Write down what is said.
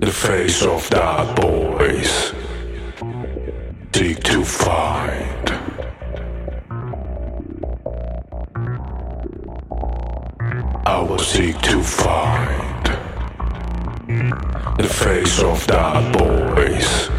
The face of that boys. Seek to find. I will seek to find. The face of that boys.